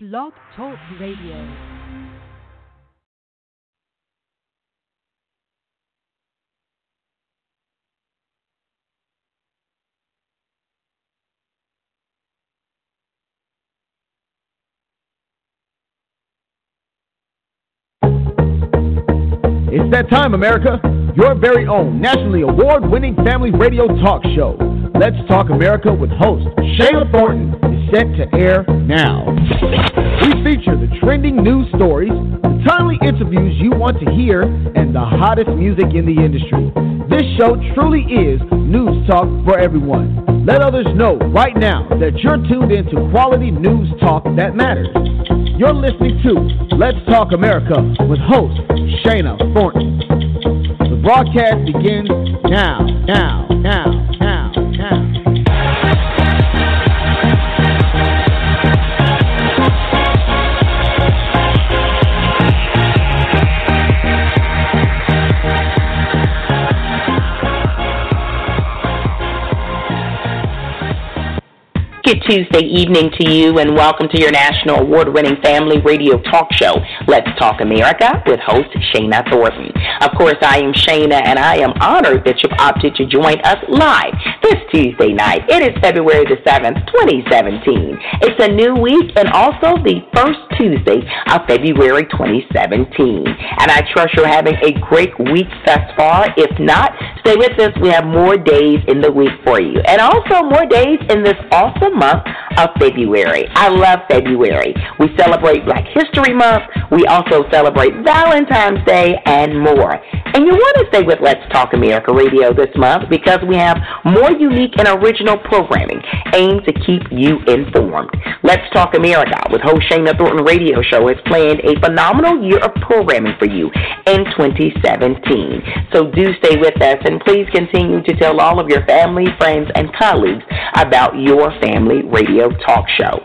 Blog Talk Radio. It's that time, America. Your very own nationally award winning family radio talk show. Let's Talk America with host Shana Thornton is set to air now. We feature the trending news stories, the timely interviews you want to hear, and the hottest music in the industry. This show truly is news talk for everyone. Let others know right now that you're tuned into quality news talk that matters. You're listening to Let's Talk America with host Shana Thornton. Broadcast begins now, now, now, now, now. Good Tuesday evening to you, and welcome to your national award winning family radio talk show, Let's Talk America, with host Shana Thornton. Of course, I am Shana, and I am honored that you've opted to join us live this Tuesday night. It is February the 7th, 2017. It's a new week and also the first Tuesday of February 2017. And I trust you're having a great week thus far. If not, stay with us. We have more days in the week for you, and also more days in this awesome month of February. I love February. We celebrate Black History Month. We also celebrate Valentine's Day and more. And you want to stay with Let's Talk America Radio this month because we have more unique and original programming aimed to keep you informed. Let's Talk America with host Shana Thornton Radio Show has planned a phenomenal year of programming for you in 2017. So do stay with us and please continue to tell all of your family, friends, and colleagues about your family radio talk show.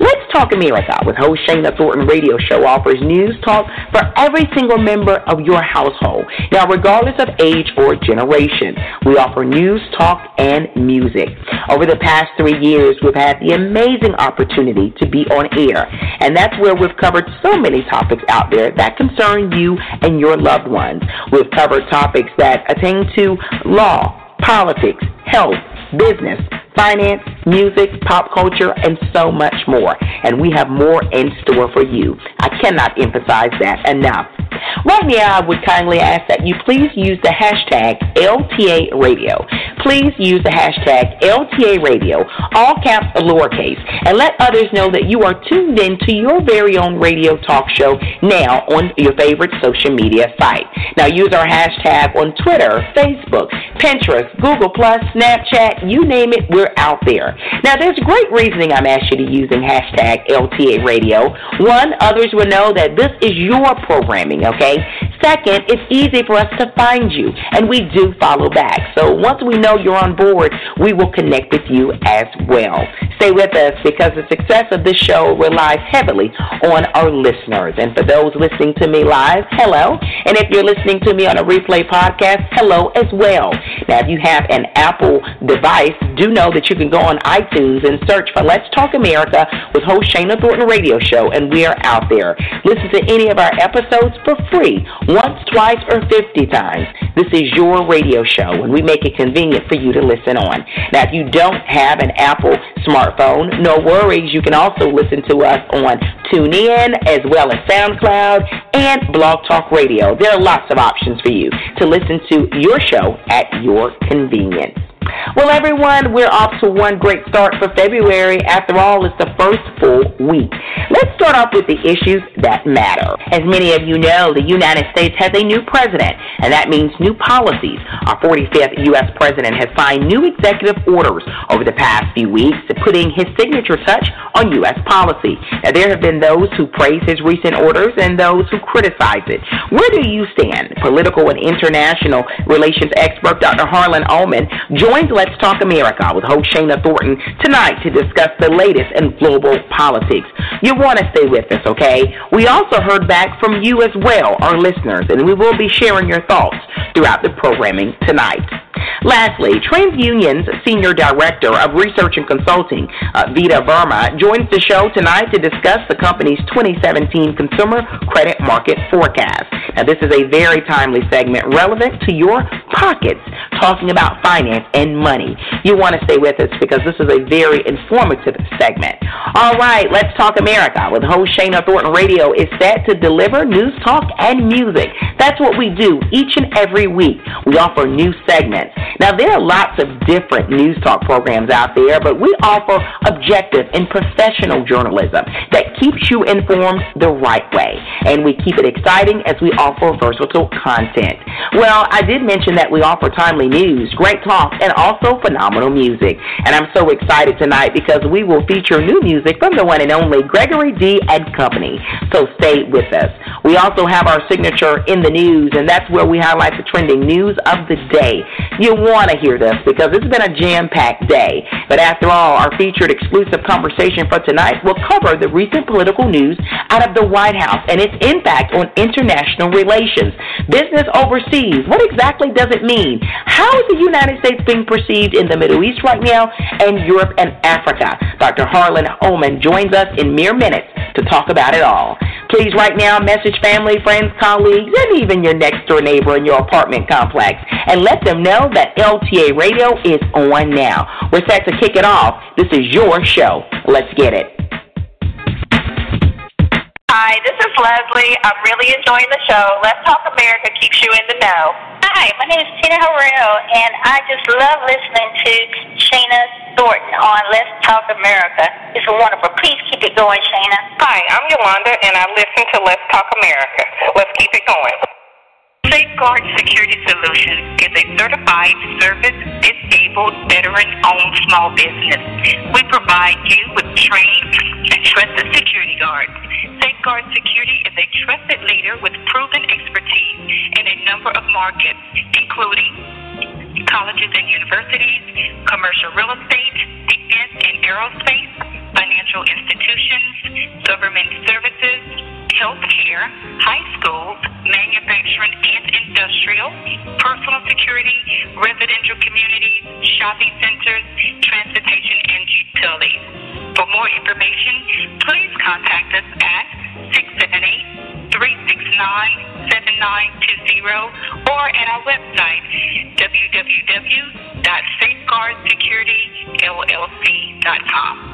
Let's Talk America with host Shana Thornton Radio Show offers news talk for every single member of your household. Now, regardless of age or generation, we offer news, talk, and music. Over the past three years, we've had the amazing opportunity to be on air, and that's where we've covered so many topics out there that concern you and your loved ones. We've covered topics that attain to law, politics, health, business, finance, music, pop culture, and so much more. And we have more in store for you. I cannot emphasize that enough. Right now, I would kindly ask that you please use the hashtag LTA Radio. Please use the hashtag LTA Radio, all caps lowercase, and let others know that you are tuned in to your very own radio talk show now on your favorite social media site. Now, use our hashtag on Twitter, Facebook, Pinterest, Google, Plus, Snapchat, you name it, we're out there. Now, there's great reasoning I'm asking you to using hashtag LTA Radio. One, others will know that this is your programming, okay? Second, it's easy for us to find you, and we do follow back. So once we know you're on board, we will connect with you as well. Stay with us because the success of this show relies heavily on our listeners. And for those listening to me live, hello. And if you're listening to me on a replay podcast, hello as well. Now, if you have an Apple device, do know that you can go on iTunes and search for Let's Talk America with host Shana Thornton Radio Show, and we are out there. Listen to any of our episodes for free, once, twice, or 50 times. This is your radio show, and we make it convenient for you to listen on. Now, if you don't have an Apple smartphone, no worries. You can also listen to us on TuneIn as well as SoundCloud and Blog Talk Radio. There are lots of options for you to listen to your show at your convenience. Well, everyone, we're off to one great start for February. After all, it's the first full week. Let's start off with the issues that matter. As many of you know, the United States has a new president, and that means new policies. Our 45th U.S. president has signed new executive orders over the past few weeks, putting his signature touch on U.S. policy. Now, there have been those who praise his recent orders and those who criticize it. Where do you stand? Political and international relations expert Dr. Harlan Ullman joins Let's Talk America with host Shana Thornton tonight to discuss the latest in global politics. You want to stay with us, okay? We also heard back from you as well, our listeners, and we will be sharing your thoughts throughout the programming tonight. Lastly, TransUnion's Senior Director of Research and Consulting, uh, Vita Verma, joins the show tonight to discuss the company's 2017 Consumer Credit Market Forecast. Now, this is a very timely segment relevant to your pockets, talking about finance and money. You want to stay with us because this is a very informative segment. All right, let's talk America with host Shana Thornton Radio is set to deliver news talk and music. That's what we do each and every week. We offer new segments. Now, there are lots of different news talk programs out there, but we offer objective and professional journalism that keeps you informed the right way. And we keep it exciting as we offer versatile content. Well, I did mention that we offer timely news, great talk, and also phenomenal music. And I'm so excited tonight because we will feature new music from the one and only Gregory D. and Company. So stay with us. We also have our signature in the news, and that's where we highlight the trending news of the day. You want to hear this because it's been a jam-packed day. But after all, our featured exclusive conversation for tonight will cover the recent political news out of the White House and its impact on international relations. Business overseas, what exactly does it mean? How is the United States being perceived in the Middle East right now and Europe and Africa? Dr. Harlan Ullman joins us in mere minutes to talk about it all. Please right now message family, friends, colleagues, and even your next door neighbor in your apartment complex and let them know that LTA Radio is on now. We're set to kick it off. This is your show. Let's get it. Hi, this is Leslie. I'm really enjoying the show. Let's Talk America keeps you in the know. Hi, my name is Tina Harrell, and I just love listening to Shana Thornton on Let's Talk America. It's wonderful. Please keep it going, Shana. Hi, I'm Yolanda, and I listen to Let's Talk America. Let's keep it going. Safeguard Security Solutions is a certified service disabled veteran owned small business. We provide you with trained and trusted security guards. Safeguard Security is a trusted leader with proven expertise in a number of markets, including colleges and universities, commercial real estate, defense and aerospace, financial institutions, government services, healthcare, high schools, manufacturing and industrial, personal security, residential communities, shopping centers. For more information, please contact us at 678 369 7920 or at our website www.safeguardsecurityllc.com.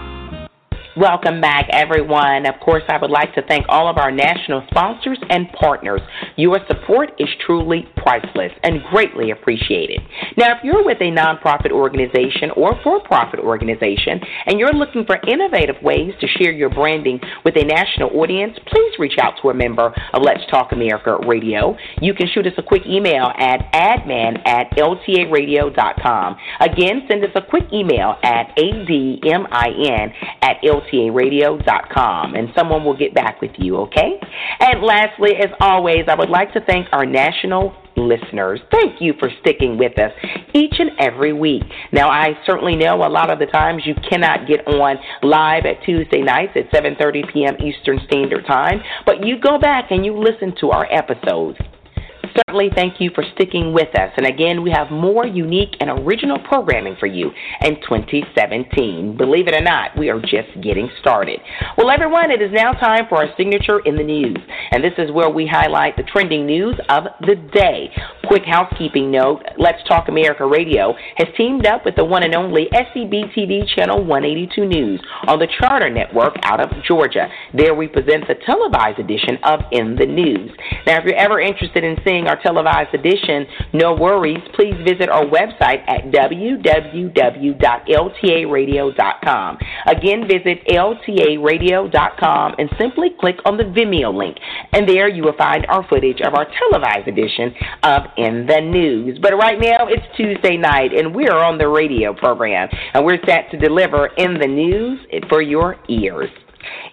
Welcome back, everyone. Of course, I would like to thank all of our national sponsors and partners. Your support is truly priceless and greatly appreciated. Now, if you're with a nonprofit organization or for profit organization and you're looking for innovative ways to share your branding with a national audience, please reach out to a member of Let's Talk America Radio. You can shoot us a quick email at admin at ltaradio.com. Again, send us a quick email at admin at ltaradio.com ltaradio.com, and someone will get back with you, okay? And lastly, as always, I would like to thank our national listeners. Thank you for sticking with us each and every week. Now, I certainly know a lot of the times you cannot get on live at Tuesday nights at 7:30 p.m. Eastern Standard Time, but you go back and you listen to our episodes. Certainly, thank you for sticking with us. And again, we have more unique and original programming for you in 2017. Believe it or not, we are just getting started. Well, everyone, it is now time for our signature in the news. And this is where we highlight the trending news of the day. Quick housekeeping note Let's Talk America Radio has teamed up with the one and only SCB TV Channel 182 News on the Charter Network out of Georgia. There we present the televised edition of In the News. Now, if you're ever interested in seeing our televised edition, no worries. Please visit our website at www.ltaradio.com. Again, visit ltaradio.com and simply click on the Vimeo link. And there you will find our footage of our televised edition of In the News. But right now, it's Tuesday night, and we're on the radio program, and we're set to deliver In the News for your ears.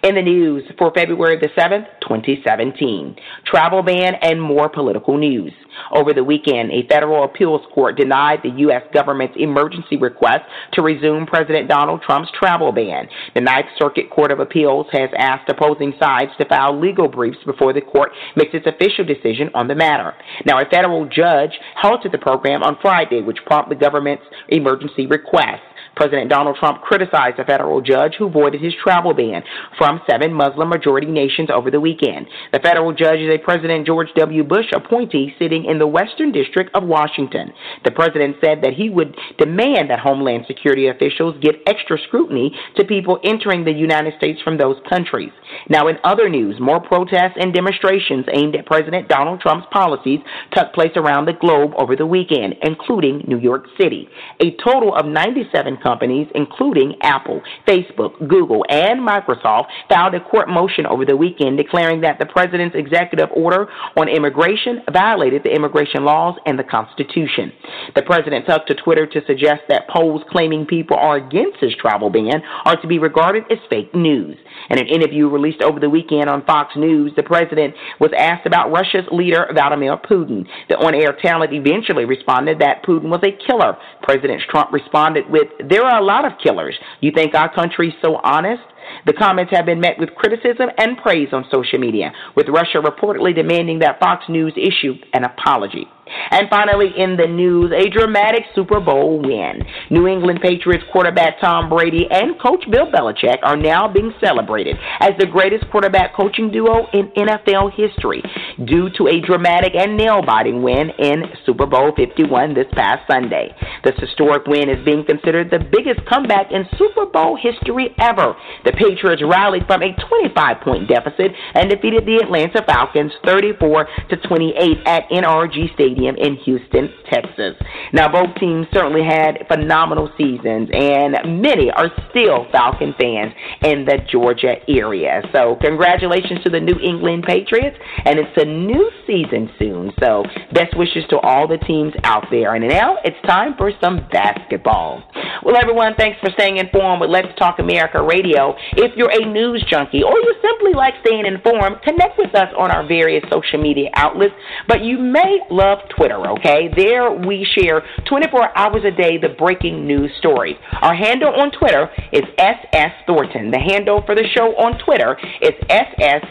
In the news for February the 7th, 2017, travel ban and more political news. Over the weekend, a federal appeals court denied the U.S. government's emergency request to resume President Donald Trump's travel ban. The Ninth Circuit Court of Appeals has asked opposing sides to file legal briefs before the court makes its official decision on the matter. Now, a federal judge halted the program on Friday, which prompted the government's emergency request. President Donald Trump criticized a federal judge who voided his travel ban from seven Muslim majority nations over the weekend. The federal judge is a President George W. Bush appointee sitting in the Western District of Washington. The president said that he would demand that Homeland Security officials give extra scrutiny to people entering the United States from those countries. Now, in other news, more protests and demonstrations aimed at President Donald Trump's policies took place around the globe over the weekend, including New York City. A total of 97 companies, including Apple, Facebook, Google, and Microsoft, filed a court motion over the weekend declaring that the president's executive order on immigration violated the immigration laws and the Constitution. The president took to Twitter to suggest that polls claiming people are against his travel ban are to be regarded as fake news. In an interview released over the weekend on Fox News, the president was asked about Russia's leader, Vladimir Putin. The on air talent eventually responded that Putin was a killer. President Trump responded with, there are a lot of killers. You think our country's so honest? The comments have been met with criticism and praise on social media, with Russia reportedly demanding that Fox News issue an apology. And finally, in the news, a dramatic Super Bowl win. New England Patriots quarterback Tom Brady and coach Bill Belichick are now being celebrated as the greatest quarterback coaching duo in NFL history due to a dramatic and nail biting win in Super Bowl 51 this past Sunday. This historic win is being considered the biggest comeback in Super Bowl history ever. The Patriots rallied from a 25 point deficit and defeated the Atlanta Falcons 34 to 28 at NRG Stadium in Houston, Texas. Now, both teams certainly had phenomenal seasons, and many are still Falcon fans in the Georgia area. So, congratulations to the New England Patriots, and it's a new season soon. So, best wishes to all the teams out there. And now it's time for some basketball. Well, everyone, thanks for staying informed with Let's Talk America Radio. If you're a news junkie or you simply like staying informed, connect with us on our various social media outlets. But you may love Twitter, okay? There we share 24 hours a day the breaking news stories. Our handle on Twitter is SS Thornton. The handle for the show on Twitter is S-S-T-H-O-R-N-T-O-N.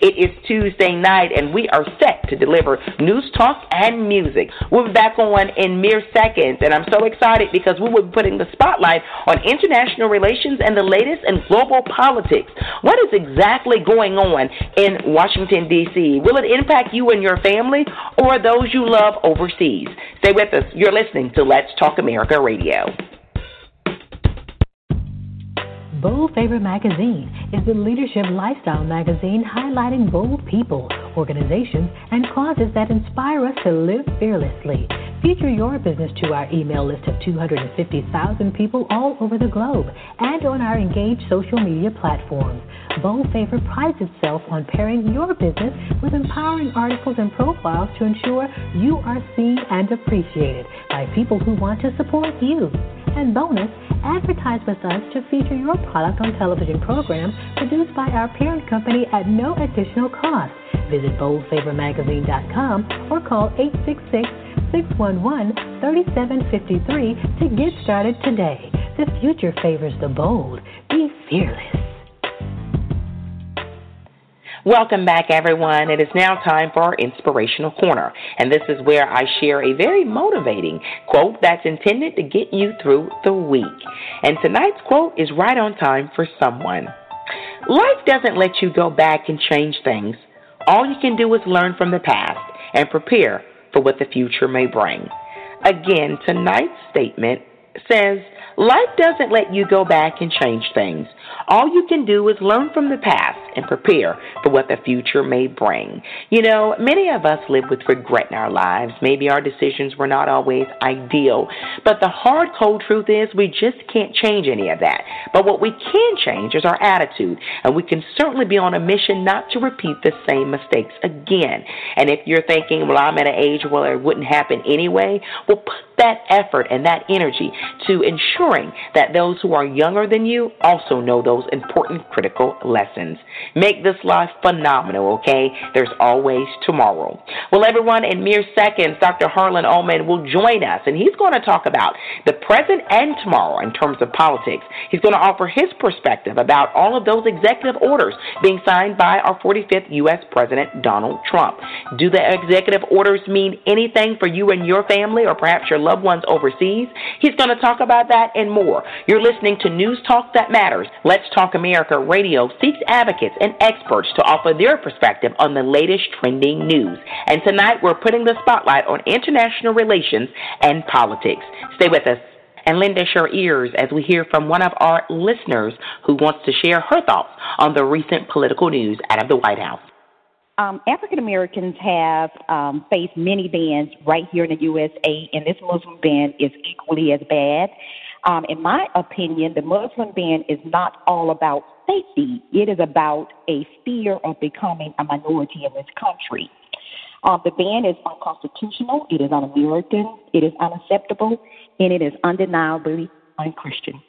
It is Tuesday night, and we are set to deliver news talk and music. We'll be back on in mere seconds, and I'm so excited because we will be putting the spotlight on international relations and the latest in global politics. What is exactly going on in Washington, D.C.? Will it impact you and your family or those you love overseas? Stay with us. You're listening to Let's Talk America Radio. Bold Favor Magazine is the leadership lifestyle magazine highlighting bold people, organizations, and causes that inspire us to live fearlessly. Feature your business to our email list of 250,000 people all over the globe and on our engaged social media platforms. Bold Favor prides itself on pairing your business with empowering articles and profiles to ensure you are seen and appreciated by people who want to support you. And bonus, advertise with us to feature your product on television programs produced by our parent company at no additional cost. Visit boldfavormagazine.com or call 866 611 3753 to get started today. The future favors the bold. Be fearless. Welcome back, everyone. It is now time for our inspirational corner, and this is where I share a very motivating quote that's intended to get you through the week. And tonight's quote is right on time for someone. Life doesn't let you go back and change things. All you can do is learn from the past and prepare for what the future may bring. Again, tonight's statement says, Life doesn't let you go back and change things. All you can do is learn from the past and prepare for what the future may bring. You know, many of us live with regret in our lives. Maybe our decisions were not always ideal, but the hard, cold truth is we just can't change any of that. But what we can change is our attitude, and we can certainly be on a mission not to repeat the same mistakes again. And if you're thinking, well, I'm at an age where it wouldn't happen anyway, well, put that effort and that energy to ensuring that those who are younger than you also know those important critical lessons. Make this life phenomenal, okay? There's always tomorrow. Well, everyone, in mere seconds, Dr. Harlan Ullman will join us, and he's going to talk about the present and tomorrow in terms of politics. He's going to offer his perspective about all of those executive orders being signed by our 45th U.S. President, Donald Trump. Do the executive orders mean anything for you and your family or perhaps your loved ones overseas? He's going to talk about that and more. You're listening to News Talk That Matters. Let's Talk America Radio seeks advocates and experts to offer their perspective on the latest trending news. And tonight we're putting the spotlight on international relations and politics. Stay with us and lend us your ears as we hear from one of our listeners who wants to share her thoughts on the recent political news out of the White House. Um, African Americans have um, faced many bans right here in the USA, and this Muslim ban is equally as bad. Um, in my opinion, the Muslim ban is not all about safety. It is about a fear of becoming a minority in this country. Um, the ban is unconstitutional. It is un-American. It is unacceptable, and it is undeniably unchristian.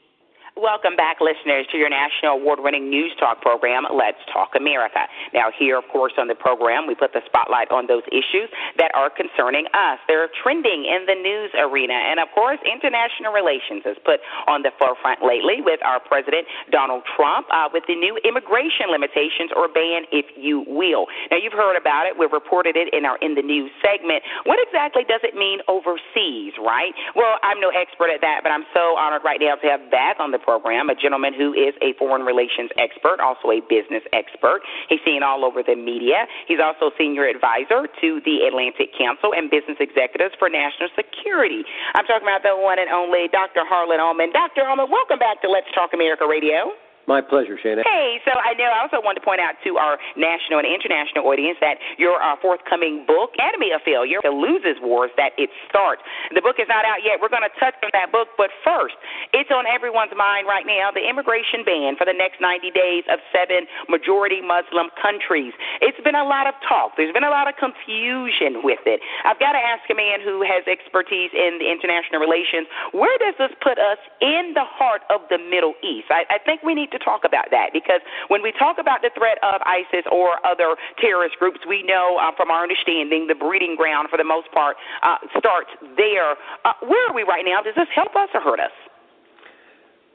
Welcome back, listeners, to your national award winning news talk program, Let's Talk America. Now, here, of course, on the program, we put the spotlight on those issues that are concerning us. They're trending in the news arena. And, of course, international relations is put on the forefront lately with our President, Donald Trump, uh, with the new immigration limitations or ban, if you will. Now, you've heard about it. We've reported it in our In the News segment. What exactly does it mean overseas, right? Well, I'm no expert at that, but I'm so honored right now to have back on the program program, a gentleman who is a foreign relations expert, also a business expert. He's seen all over the media. He's also senior advisor to the Atlantic Council and business executives for national security. I'm talking about the one and only Dr. Harlan Ullman. Dr. Ullman, welcome back to Let's Talk America Radio. My pleasure, Shana. Hey, so I know I also wanted to point out to our national and international audience that your uh, forthcoming book, Anatomy of Failure, The Loses Wars That It Starts. The book is not out yet. We're going to touch on that book, but first, it's on everyone's mind right now the immigration ban for the next 90 days of seven majority Muslim countries. It's been a lot of talk, there's been a lot of confusion with it. I've got to ask a man who has expertise in the international relations where does this put us in the heart of the Middle East? I, I think we need to talk about that because when we talk about the threat of ISIS or other terrorist groups, we know uh, from our understanding the breeding ground for the most part uh, starts there. Uh, where are we right now? Does this help us or hurt us?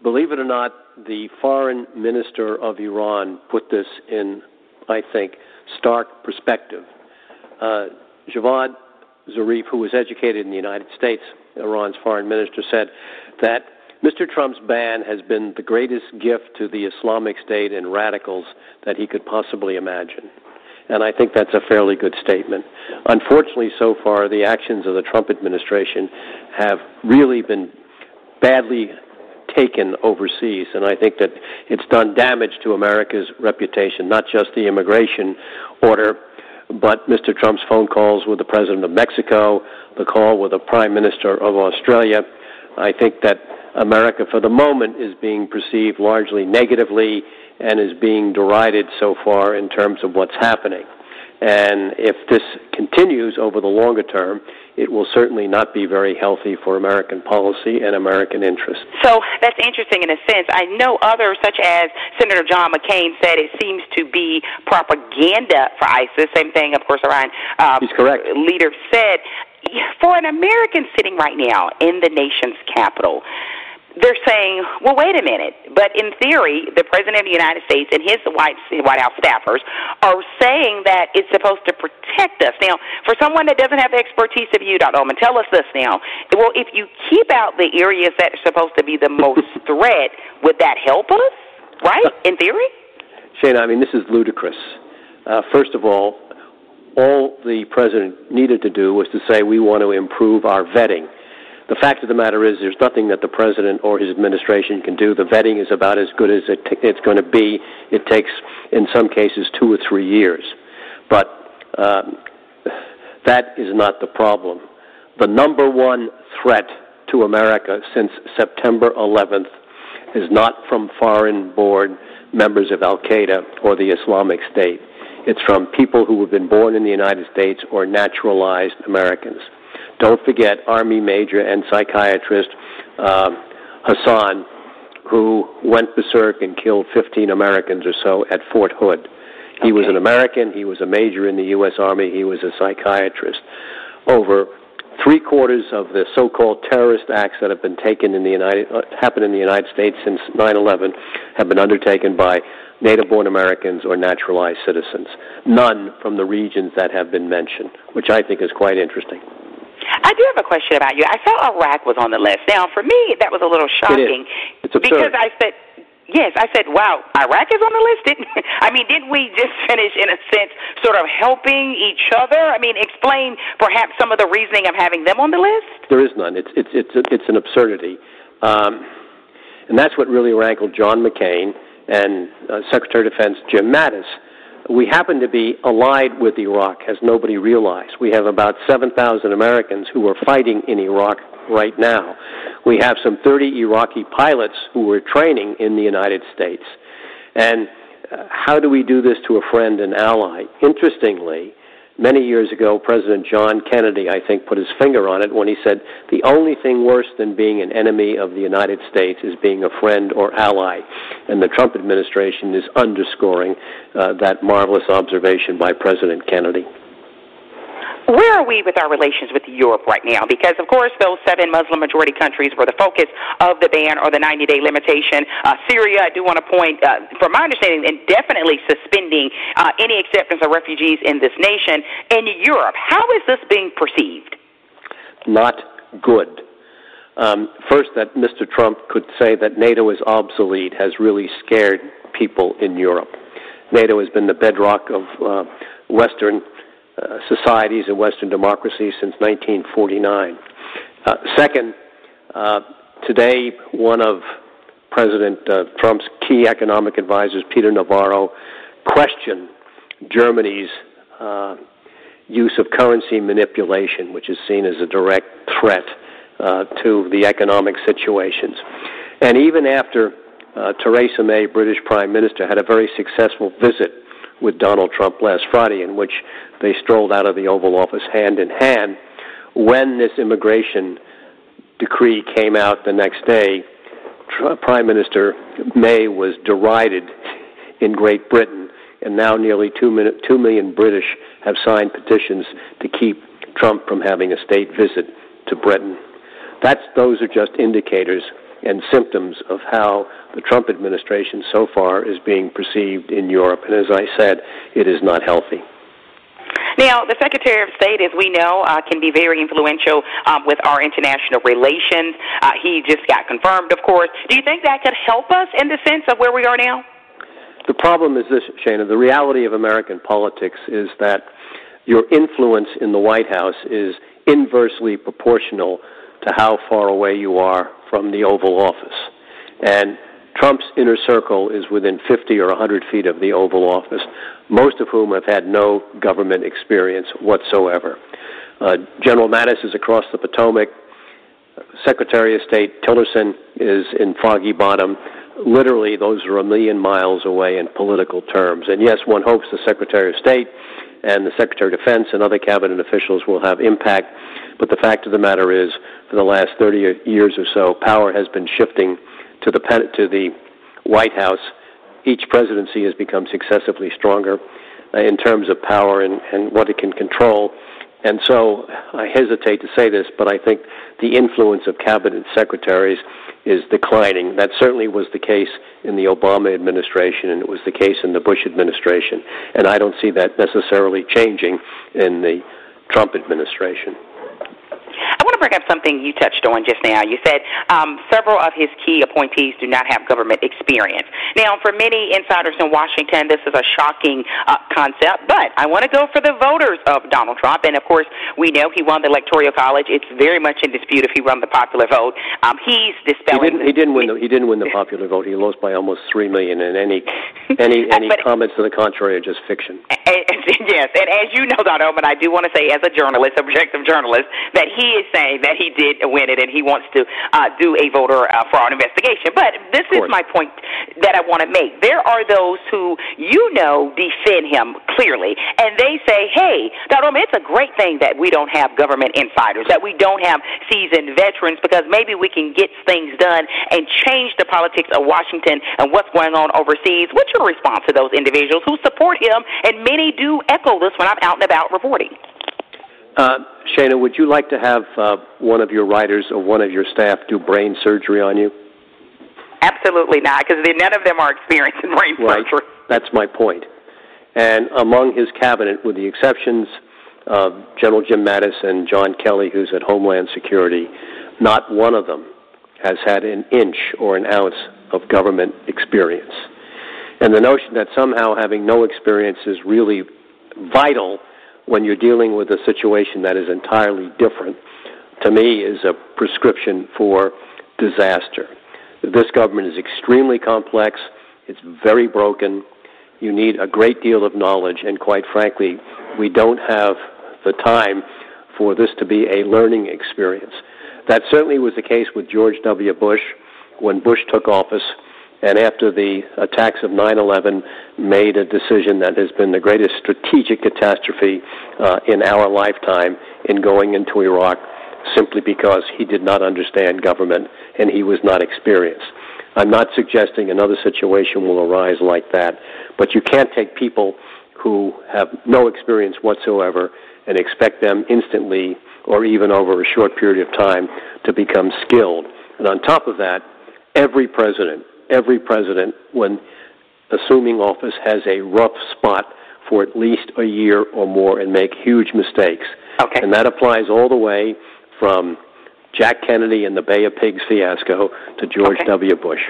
Believe it or not, the foreign minister of Iran put this in, I think, stark perspective. Uh, Javad Zarif, who was educated in the United States, Iran's foreign minister, said that Mr. Trump's ban has been the greatest gift to the Islamic State and radicals that he could possibly imagine. And I think that's a fairly good statement. Unfortunately, so far, the actions of the Trump administration have really been badly taken overseas. And I think that it's done damage to America's reputation, not just the immigration order, but Mr. Trump's phone calls with the President of Mexico, the call with the Prime Minister of Australia. I think that America, for the moment, is being perceived largely negatively and is being derided so far in terms of what's happening. And if this continues over the longer term, it will certainly not be very healthy for American policy and American interests. So that's interesting in a sense. I know others, such as Senator John McCain, said it seems to be propaganda for ISIS. Same thing, of course, Iran. Um, He's correct. Leader said, for an American sitting right now in the nation's capital, they're saying, well, wait a minute. But in theory, the President of the United States and his White, White House staffers are saying that it's supposed to protect us. Now, for someone that doesn't have the expertise of you, Dr. Ullman, tell us this now. Well, if you keep out the areas that are supposed to be the most threat, would that help us? Right? In theory? Shana, I mean, this is ludicrous. Uh, first of all, all the president needed to do was to say, we want to improve our vetting the fact of the matter is, there's nothing that the president or his administration can do. The vetting is about as good as it, it's going to be. It takes, in some cases, two or three years. But um, that is not the problem. The number one threat to America since September 11th is not from foreign born members of Al Qaeda or the Islamic State. It's from people who have been born in the United States or naturalized Americans. Don't forget Army Major and psychiatrist uh, Hassan, who went berserk and killed 15 Americans or so at Fort Hood. He okay. was an American. He was a major in the U.S. Army. He was a psychiatrist. Over three quarters of the so-called terrorist acts that have been taken in the United uh, happened in the United States since 9/11 have been undertaken by native-born Americans or naturalized citizens. None from the regions that have been mentioned, which I think is quite interesting. I do have a question about you. I saw Iraq was on the list. Now, for me, that was a little shocking it because I said Yes, I said, wow, Iraq is on the list. Didn't, I mean, didn't we just finish, in a sense, sort of helping each other? I mean, explain perhaps some of the reasoning of having them on the list. There is none. It's it's it's it's an absurdity, um, and that's what really rankled John McCain and uh, Secretary of Defense Jim Mattis. We happen to be allied with Iraq, as nobody realized. We have about 7,000 Americans who are fighting in Iraq right now. We have some 30 Iraqi pilots who are training in the United States. And uh, how do we do this to a friend and ally? Interestingly, many years ago, President John Kennedy, I think, put his finger on it when he said the only thing worse than being an enemy of the United States is being a friend or ally. And the Trump administration is underscoring uh, that marvelous observation by President Kennedy. Where are we with our relations with Europe right now? Because, of course, those seven Muslim majority countries were the focus of the ban or the 90 day limitation. Uh, Syria, I do want to point, uh, from my understanding, indefinitely suspending uh, any acceptance of refugees in this nation. In Europe, how is this being perceived? Not good. Um, first, that Mr. Trump could say that NATO is obsolete has really scared people in Europe. NATO has been the bedrock of uh, Western uh, societies and Western democracies since 1949. Uh, second, uh, today one of President uh, Trump's key economic advisors, Peter Navarro, questioned Germany's uh, use of currency manipulation, which is seen as a direct threat to the economic situations. And even after Theresa May, British Prime Minister, had a very successful visit with Donald Trump last Friday, in which they strolled out of the Oval Office hand in hand. When this immigration decree came out the next day, Prime Minister May was derided in Great Britain, and now nearly two, min- two million British have signed petitions to keep Trump from having a state visit to Britain. That's, those are just indicators and symptoms of how the Trump administration so far is being perceived in Europe. And as I said, it is not healthy. Now, the Secretary of State, as we know, uh, can be very influential um, with our international relations. Uh, he just got confirmed, of course. Do you think that could help us in the sense of where we are now? The problem is this, Shana. The reality of American politics is that your influence in the White House is inversely proportional to how far away you are from the Oval Office. And Trump's inner circle is within 50 or 100 feet of the Oval Office, most of whom have had no government experience whatsoever. Uh, General Mattis is across the Potomac. Secretary of State Tillerson is in Foggy Bottom. Literally, those are a million miles away in political terms. And yes, one hopes the Secretary of State and the Secretary of Defense and other cabinet officials will have impact. But the fact of the matter is, for the last 30 years or so, power has been shifting to the to the White House. Each presidency has become successively stronger uh, in terms of power and, and what it can control. And so I hesitate to say this, but I think the influence of cabinet secretaries is declining. That certainly was the case in the Obama administration, and it was the case in the Bush administration. And I don't see that necessarily changing in the Trump administration. I want to bring up something you touched on just now. You said um, several of his key appointees do not have government experience. Now, for many insiders in Washington, this is a shocking uh, concept, but I want to go for the voters of Donald Trump. And of course, we know he won the Electoral College. It's very much in dispute if he won the popular vote. Um, he's dispelling. He didn't, he didn't win. The, he didn't win the popular vote. He lost by almost three million. And any any any comments to the contrary are just fiction. And, yes, and as you know, Dr. Ullman, I do want to say, as a journalist, objective journalist, that he is saying that he did win it and he wants to uh, do a voter uh, fraud investigation. But this is my point that I want to make. There are those who you know defend him clearly, and they say, "Hey, Dr. Ullman, it's a great thing that we don't have government insiders, that we don't have seasoned veterans, because maybe we can get things done and change the politics of Washington and what's going on overseas." What's your response to those individuals who support him and many do echo this when I'm out and about reporting. Uh, Shana, would you like to have uh, one of your writers or one of your staff do brain surgery on you? Absolutely not, because none of them are experienced in brain right. surgery. That's my point. And among his cabinet, with the exceptions of General Jim Mattis and John Kelly, who's at Homeland Security, not one of them has had an inch or an ounce of government experience. And the notion that somehow having no experience is really vital when you're dealing with a situation that is entirely different, to me, is a prescription for disaster. This government is extremely complex, it's very broken. You need a great deal of knowledge, and quite frankly, we don't have the time for this to be a learning experience. That certainly was the case with George W. Bush when Bush took office and after the attacks of 9/11, made a decision that has been the greatest strategic catastrophe uh, in our lifetime in going into Iraq, simply because he did not understand government and he was not experienced. I'm not suggesting another situation will arise like that, but you can't take people who have no experience whatsoever and expect them instantly or even over a short period of time to become skilled. And on top of that, every president every president, when assuming office, has a rough spot for at least a year or more and make huge mistakes. Okay. And that applies all the way from Jack Kennedy and the Bay of Pigs fiasco to George okay. W. Bush.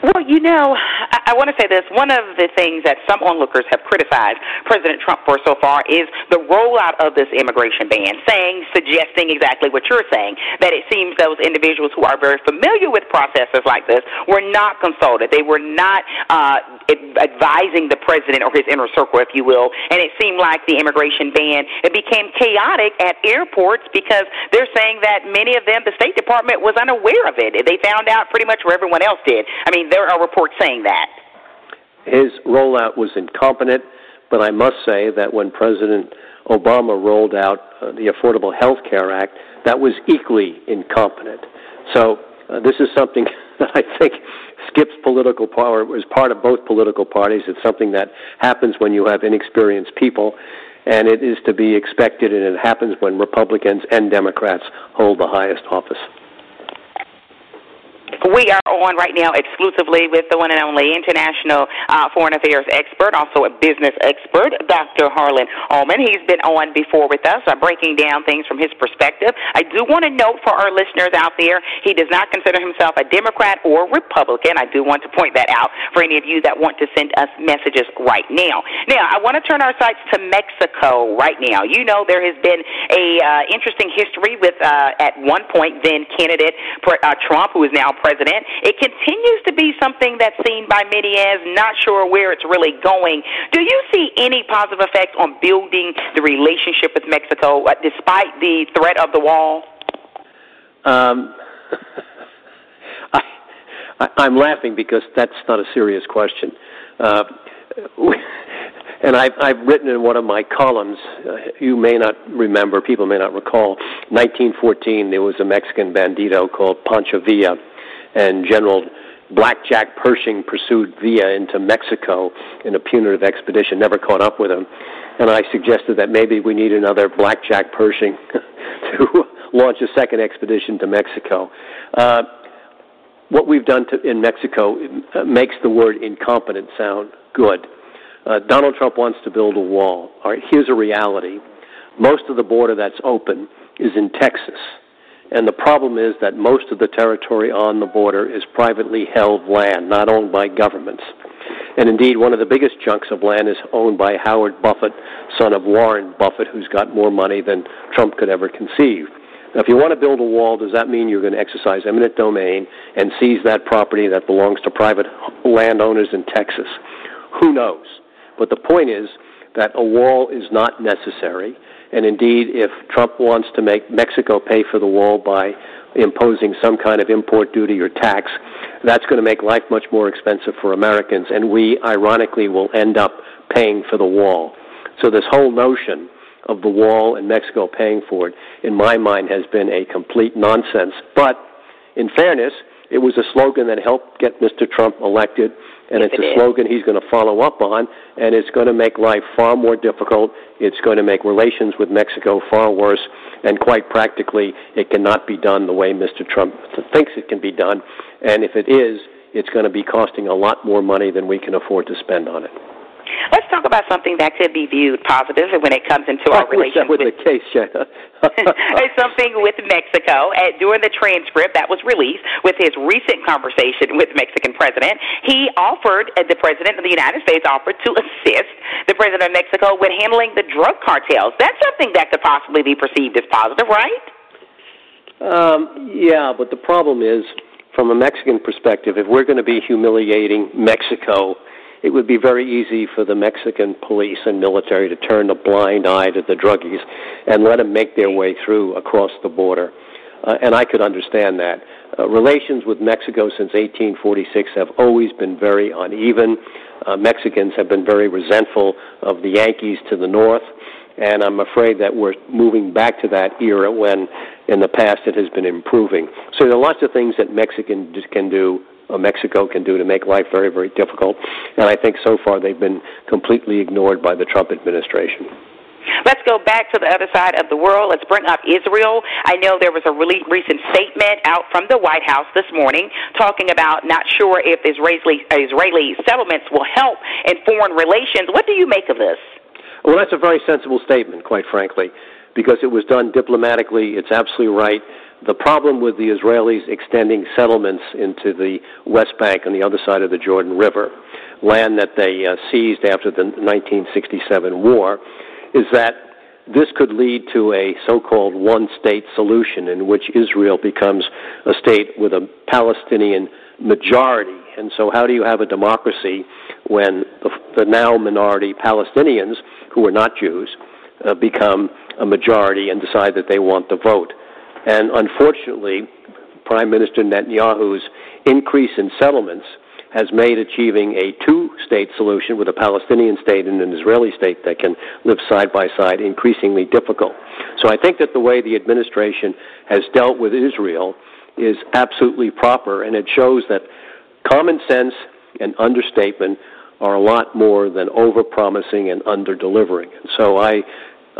Well, you know, I, I want to say this. One of the things that some onlookers have criticized President Trump for so far is the rollout of this immigration ban, saying, suggesting exactly what you're saying, that it seems those individuals who are very familiar with processes like this were not consulted. They were not uh, advising the president or his inner circle, if you will, and it seemed like the immigration ban, it became chaotic at airports because they're saying that many of them, the State Department was unaware of it. They found out pretty much where everyone else did. I mean, there are reports saying that. His rollout was incompetent, but I must say that when President Obama rolled out uh, the Affordable Health Care Act, that was equally incompetent. So uh, this is something that I think skips political power, is part of both political parties. It's something that happens when you have inexperienced people, and it is to be expected, and it happens when Republicans and Democrats hold the highest office. We are on right now exclusively with the one and only international uh, foreign affairs expert, also a business expert, Dr. Harlan Ullman. He's been on before with us, uh, breaking down things from his perspective. I do want to note for our listeners out there, he does not consider himself a Democrat or Republican. I do want to point that out for any of you that want to send us messages right now. Now, I want to turn our sights to Mexico right now. You know there has been a uh, interesting history with, uh, at one point, then candidate uh, Trump, who is now president. It continues to be something that's seen by many as not sure where it's really going. Do you see any positive effects on building the relationship with Mexico uh, despite the threat of the wall? Um, I, I, am laughing because that's not a serious question. Uh, and I've, I've written in one of my columns, uh, you may not remember, people may not recall, 1914, there was a Mexican bandito called Pancho Villa and General Blackjack Pershing pursued Villa into Mexico in a punitive expedition, never caught up with him. And I suggested that maybe we need another Blackjack Pershing to launch a second expedition to Mexico. Uh, what we've done to, in Mexico uh, makes the word incompetent sound good. Uh, Donald Trump wants to build a wall. All right, here's a reality. Most of the border that's open is in Texas. And the problem is that most of the territory on the border is privately held land, not owned by governments. And indeed, one of the biggest chunks of land is owned by Howard Buffett, son of Warren Buffett, who's got more money than Trump could ever conceive. Now, if you want to build a wall, does that mean you're going to exercise eminent domain and seize that property that belongs to private landowners in Texas? Who knows? But the point is that a wall is not necessary. And indeed, if Trump wants to make Mexico pay for the wall by imposing some kind of import duty or tax, that's going to make life much more expensive for Americans, and we, ironically, will end up paying for the wall. So, this whole notion of the wall and Mexico paying for it, in my mind, has been a complete nonsense. But, in fairness, it was a slogan that helped get Mr. Trump elected and it's a slogan he's going to follow up on, and it's going to make life far more difficult. It's going to make relations with Mexico far worse, and quite practically, it cannot be done the way Mr. Trump thinks it can be done. And if it is, it's going to be costing a lot more money than we can afford to spend on it. Let's talk about something that could be viewed positive when it comes into our I relations with, with the case, something with Mexico. Uh, during the transcript that was released with his recent conversation with Mexican president, he offered uh, the president of the United States offered to assist the president of Mexico with handling the drug cartels. That's something that could possibly be perceived as positive, right? Um, yeah, but the problem is, from a Mexican perspective, if we're going to be humiliating Mexico it would be very easy for the Mexican police and military to turn a blind eye to the druggies and let them make their way through across the border. Uh, and I could understand that. Uh, relations with Mexico since 1846 have always been very uneven. Uh, Mexicans have been very resentful of the Yankees to the north, and I'm afraid that we're moving back to that era when, in the past, it has been improving. So there are lots of things that Mexicans can do Uh, Mexico can do to make life very, very difficult. And I think so far they've been completely ignored by the Trump administration. Let's go back to the other side of the world. Let's bring up Israel. I know there was a really recent statement out from the White House this morning talking about not sure if Israeli, Israeli settlements will help in foreign relations. What do you make of this? Well, that's a very sensible statement, quite frankly, because it was done diplomatically. It's absolutely right the problem with the Israelis extending settlements into the West Bank on the other side of the Jordan River, land that they uh, seized after the 1967 war, is that this could lead to a so called one state solution in which Israel becomes a state with a Palestinian majority. And so, how do you have a democracy when the, the now minority Palestinians, who are not Jews, uh, become a majority and decide that they want the vote? And unfortunately, Prime Minister Netanyahu's increase in settlements has made achieving a two state solution with a Palestinian state and an Israeli state that can live side by side increasingly difficult. So I think that the way the administration has dealt with Israel is absolutely proper, and it shows that common sense and understatement are a lot more than over promising and under delivering. So I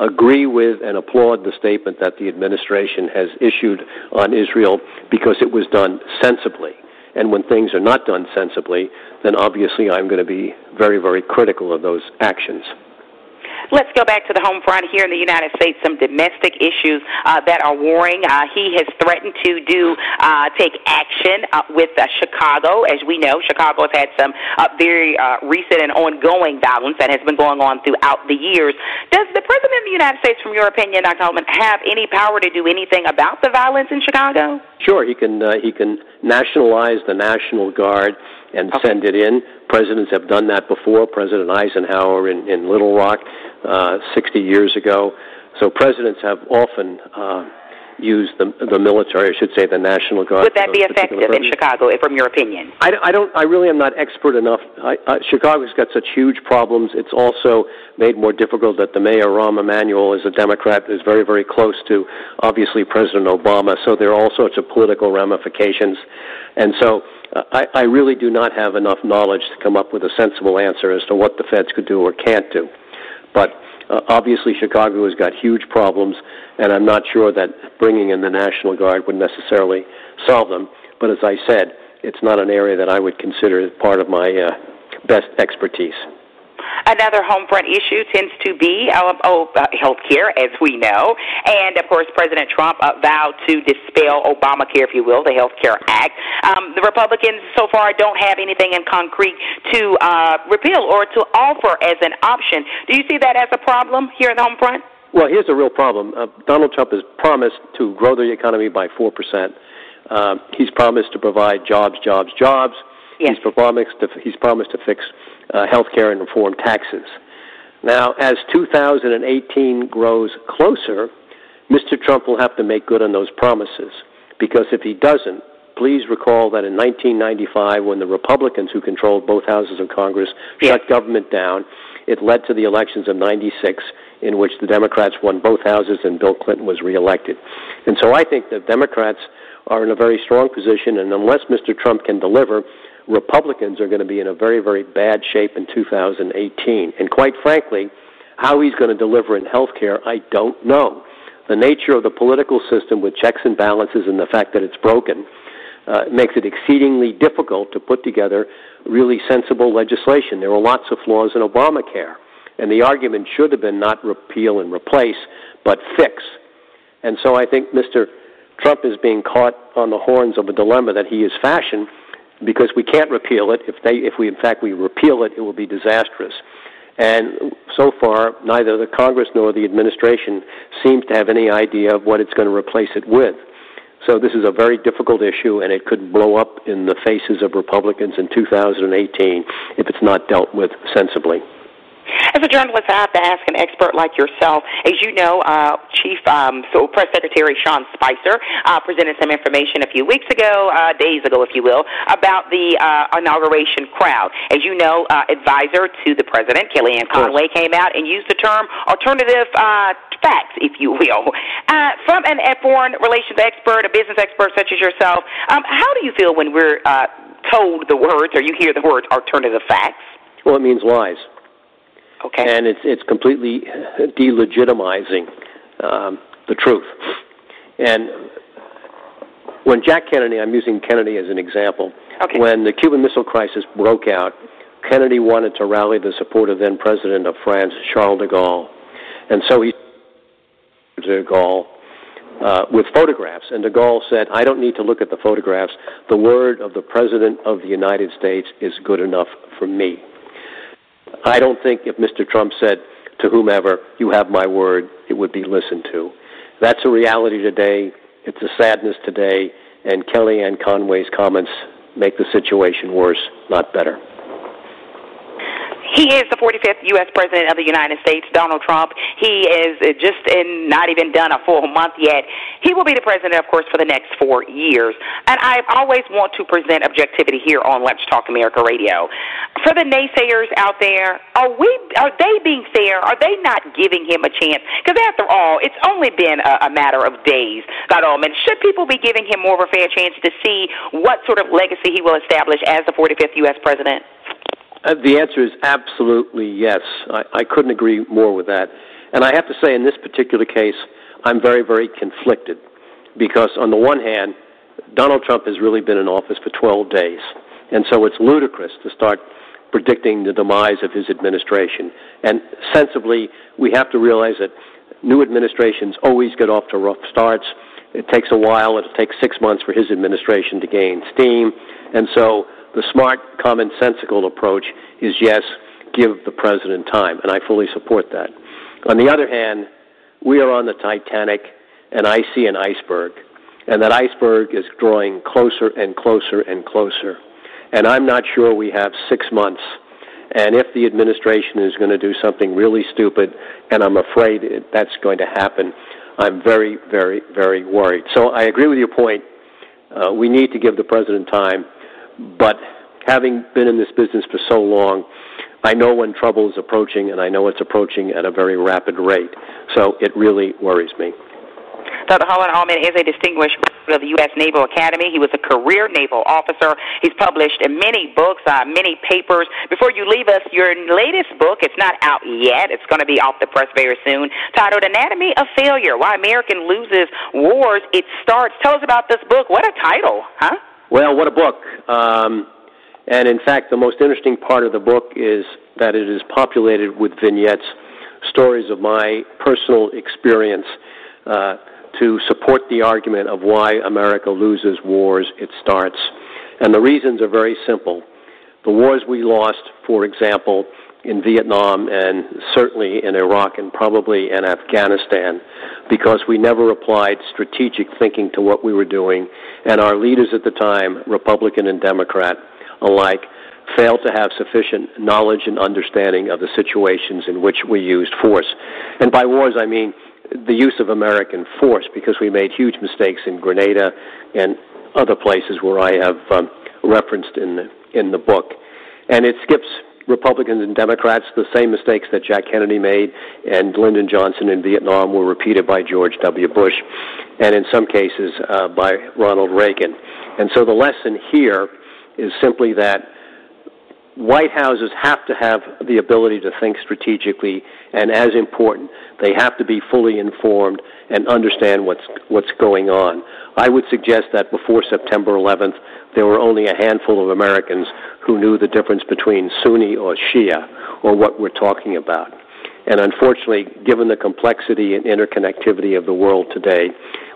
agree with and applaud the statement that the administration has issued on Israel because it was done sensibly. And when things are not done sensibly, then obviously I'm going to be very, very critical of those actions. Let's go back to the home front here in the United States. Some domestic issues uh, that are warring. Uh, he has threatened to do uh, take action uh, with uh, Chicago. As we know, Chicago has had some uh, very uh, recent and ongoing violence that has been going on throughout the years. Does the president of the United States, from your opinion, Dr. Ullman, have any power to do anything about the violence in Chicago? Sure, he can. Uh, he can nationalize the National Guard and okay. send it in. Presidents have done that before. President Eisenhower in, in Little Rock 60 years ago. So presidents have often uh, used the, the military, I should say, the National Guard. Would that be effective in Chicago, from your opinion? I, I don't. I really am not expert enough. I, I, Chicago's got such huge problems. It's also made more difficult that the mayor Rahm Emanuel is a Democrat, is very, very close to obviously President Obama. So there are all sorts of political ramifications, and so. Uh, I, I really do not have enough knowledge to come up with a sensible answer as to what the feds could do or can't do. But uh, obviously, Chicago has got huge problems, and I'm not sure that bringing in the National Guard would necessarily solve them. But as I said, it's not an area that I would consider part of my uh, best expertise. Another home front issue tends to be uh, oh, uh, health care, as we know. And, of course, President Trump uh, vowed to dispel Obamacare, if you will, the Health Care Act. Um, the Republicans so far don't have anything in concrete to uh, repeal or to offer as an option. Do you see that as a problem here in the home front? Well, here's a real problem. Uh, Donald Trump has promised to grow the economy by 4%. Uh, he's promised to provide jobs, jobs, jobs. Yes. He's promised to, he's promised to fix uh, health care and reform taxes. Now, as 2018 grows closer, Mr. Trump will have to make good on those promises. Because if he doesn't, please recall that in 1995, when the Republicans who controlled both houses of Congress yes. shut government down, it led to the elections of 96 in which the Democrats won both houses and Bill Clinton was reelected. And so I think the Democrats are in a very strong position, and unless Mr. Trump can deliver, Republicans are going to be in a very, very bad shape in 2018. And quite frankly, how he's going to deliver in health care, I don't know. The nature of the political system with checks and balances and the fact that it's broken uh, makes it exceedingly difficult to put together really sensible legislation. There were lots of flaws in Obamacare. And the argument should have been not repeal and replace, but fix. And so I think Mr. Trump is being caught on the horns of a dilemma that he has fashioned because we can't repeal it. If they, if we in fact we repeal it, it will be disastrous. And so far, neither the Congress nor the administration seems to have any idea of what it's going to replace it with. So this is a very difficult issue, and it could blow up in the faces of Republicans in 2018 if it's not dealt with sensibly. As a journalist, I have to ask an expert like yourself. As you know, uh, Chief um, so Press Secretary Sean Spicer uh, presented some information a few weeks ago, uh, days ago, if you will, about the uh, inauguration crowd. As you know, uh, advisor to the president, Kellyanne Conway, came out and used the term alternative uh, facts, if you will. Uh, from an, foreign relations expert, a business expert such as yourself, um, how do you feel when we're uh, told the words or you hear the words alternative facts? Well, it means lies. Okay. And it's it's completely delegitimizing um, the truth. And when Jack Kennedy, I'm using Kennedy as an example. Okay. When the Cuban Missile Crisis broke out, Kennedy wanted to rally the support of then President of France, Charles de Gaulle, and so he de Gaulle uh, with photographs. And de Gaulle said, "I don't need to look at the photographs. The word of the President of the United States is good enough for me." I don't think if Mr. Trump said to whomever, you have my word, it would be listened to. That's a reality today. It's a sadness today. And Kellyanne Conway's comments make the situation worse, not better. He is the 45th U.S. President of the United States, Donald Trump. He is just in not even done a full month yet. He will be the president, of course, for the next four years. And I always want to present objectivity here on Let's Talk America Radio. For the naysayers out there, are we? Are they being fair? Are they not giving him a chance? Because after all, it's only been a, a matter of days. God Almighty, should people be giving him more of a fair chance to see what sort of legacy he will establish as the 45th U.S. president? Uh, the answer is absolutely yes. I, I couldn't agree more with that. And I have to say, in this particular case, I'm very, very conflicted because, on the one hand, Donald Trump has really been in office for 12 days. And so it's ludicrous to start predicting the demise of his administration. And sensibly, we have to realize that new administrations always get off to rough starts. It takes a while. It takes six months for his administration to gain steam. And so the smart, commonsensical approach is yes, give the president time, and I fully support that. On the other hand, we are on the Titanic, and I see an iceberg, and that iceberg is drawing closer and closer and closer. And I'm not sure we have six months. And if the administration is going to do something really stupid, and I'm afraid that's going to happen, I'm very, very, very worried. So I agree with your point. Uh, we need to give the president time. But having been in this business for so long, I know when trouble is approaching, and I know it's approaching at a very rapid rate. So it really worries me. Dr. Harlan Ullman is a distinguished of the U.S. Naval Academy. He was a career naval officer. He's published many books, uh, many papers. Before you leave us, your latest book, it's not out yet. It's going to be off the press very soon, titled Anatomy of Failure Why American Loses Wars It Starts. Tell us about this book. What a title, huh? Well, what a book. Um, and in fact, the most interesting part of the book is that it is populated with vignettes, stories of my personal experience uh, to support the argument of why America loses wars it starts. And the reasons are very simple. The wars we lost, for example, in Vietnam and certainly in Iraq and probably in Afghanistan because we never applied strategic thinking to what we were doing, and our leaders at the time, Republican and Democrat alike, failed to have sufficient knowledge and understanding of the situations in which we used force. And by wars, I mean the use of American force because we made huge mistakes in Grenada and other places where I have um, referenced in the, in the book. And it skips Republicans and Democrats, the same mistakes that Jack Kennedy made and Lyndon Johnson in Vietnam were repeated by George W. Bush, and in some cases uh, by Ronald Reagan. And so the lesson here is simply that White Houses have to have the ability to think strategically, and as important, they have to be fully informed and understand what's what's going on. I would suggest that before September 11th, there were only a handful of Americans who knew the difference between Sunni or Shia or what we're talking about. And unfortunately, given the complexity and interconnectivity of the world today,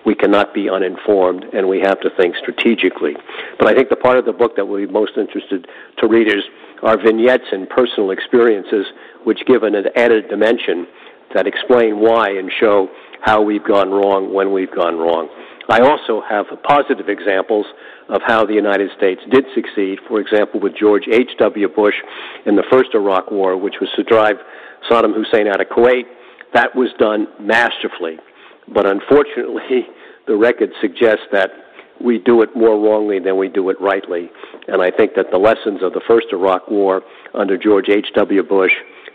we cannot be uninformed and we have to think strategically. But I think the part of the book that will be most interested to readers are vignettes and personal experiences which give an added dimension that explain why and show how we've gone wrong when we've gone wrong. I also have positive examples of how the United States did succeed. For example, with George H.W. Bush in the first Iraq War, which was to drive Saddam Hussein out of Kuwait, that was done masterfully. But unfortunately, the record suggests that we do it more wrongly than we do it rightly. And I think that the lessons of the first Iraq War under George H.W. Bush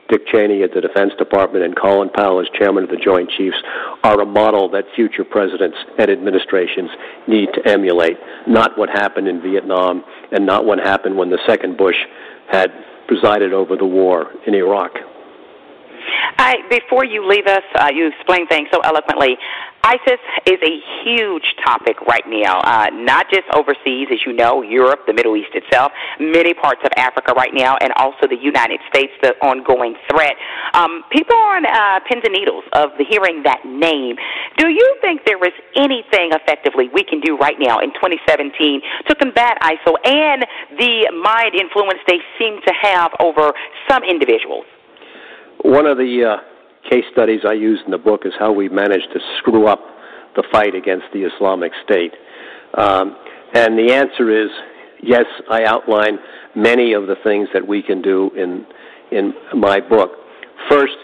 Dick Cheney at the Defense Department and Colin Powell as chairman of the Joint Chiefs are a model that future presidents and administrations need to emulate, not what happened in Vietnam and not what happened when the second Bush had presided over the war in Iraq. I, before you leave us, uh, you explain things so eloquently. ISIS is a huge topic right now, uh, not just overseas, as you know, Europe, the Middle East itself, many parts of Africa right now, and also the United States, the ongoing threat. Um, people are on uh, pins and needles of hearing that name. Do you think there is anything effectively we can do right now in 2017 to combat ISIL and the mind influence they seem to have over some individuals? One of the uh, case studies I use in the book is how we managed to screw up the fight against the Islamic State. Um, and the answer is yes, I outline many of the things that we can do in, in my book. First,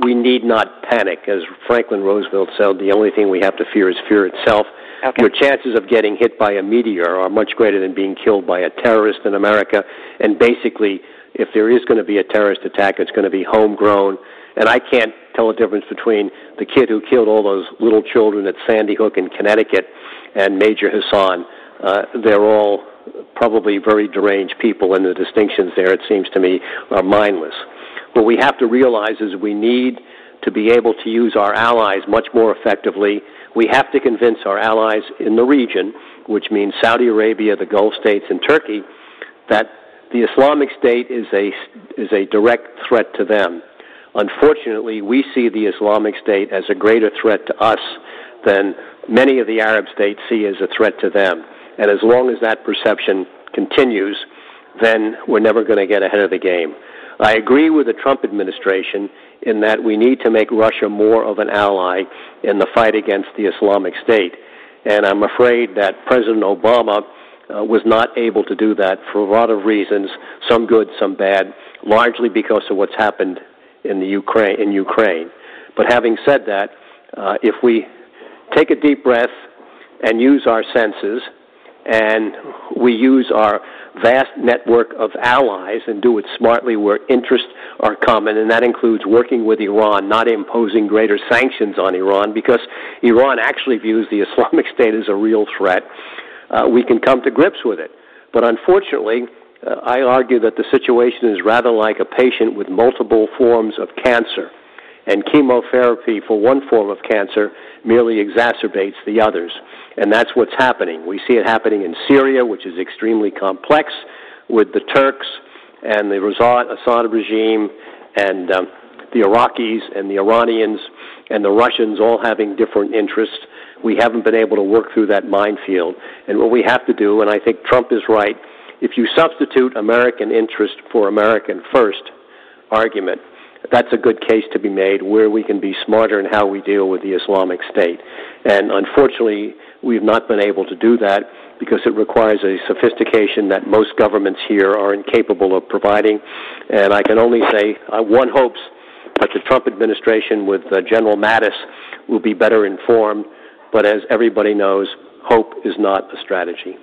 we need not panic. As Franklin Roosevelt said, the only thing we have to fear is fear itself. Okay. Your chances of getting hit by a meteor are much greater than being killed by a terrorist in America. And basically, if there is going to be a terrorist attack, it's going to be homegrown. And I can't tell the difference between the kid who killed all those little children at Sandy Hook in Connecticut and Major Hasan. Uh, they're all probably very deranged people, and the distinctions there, it seems to me, are mindless. What we have to realize is we need to be able to use our allies much more effectively. We have to convince our allies in the region, which means Saudi Arabia, the Gulf states, and Turkey, that the Islamic State is a, is a direct threat to them. Unfortunately, we see the Islamic State as a greater threat to us than many of the Arab states see as a threat to them. And as long as that perception continues, then we're never going to get ahead of the game. I agree with the Trump administration in that we need to make Russia more of an ally in the fight against the Islamic State. And I'm afraid that President Obama uh, was not able to do that for a lot of reasons, some good, some bad, largely because of what's happened in the Ukraine. In Ukraine. But having said that, uh, if we take a deep breath and use our senses, and we use our vast network of allies and do it smartly where interests are common, and that includes working with Iran, not imposing greater sanctions on Iran, because Iran actually views the Islamic State as a real threat uh, we can come to grips with it. But unfortunately, uh, I argue that the situation is rather like a patient with multiple forms of cancer, and chemotherapy for one form of cancer merely exacerbates the others. And that's what's happening. We see it happening in Syria, which is extremely complex, with the Turks and the Assad regime and um, the Iraqis and the Iranians and the Russians all having different interests. We haven't been able to work through that minefield. And what we have to do, and I think Trump is right, if you substitute American interest for American first argument, that's a good case to be made where we can be smarter in how we deal with the Islamic State. And unfortunately, we've not been able to do that because it requires a sophistication that most governments here are incapable of providing. And I can only say uh, one hopes that the Trump administration with uh, General Mattis will be better informed. But as everybody knows, hope is not a strategy.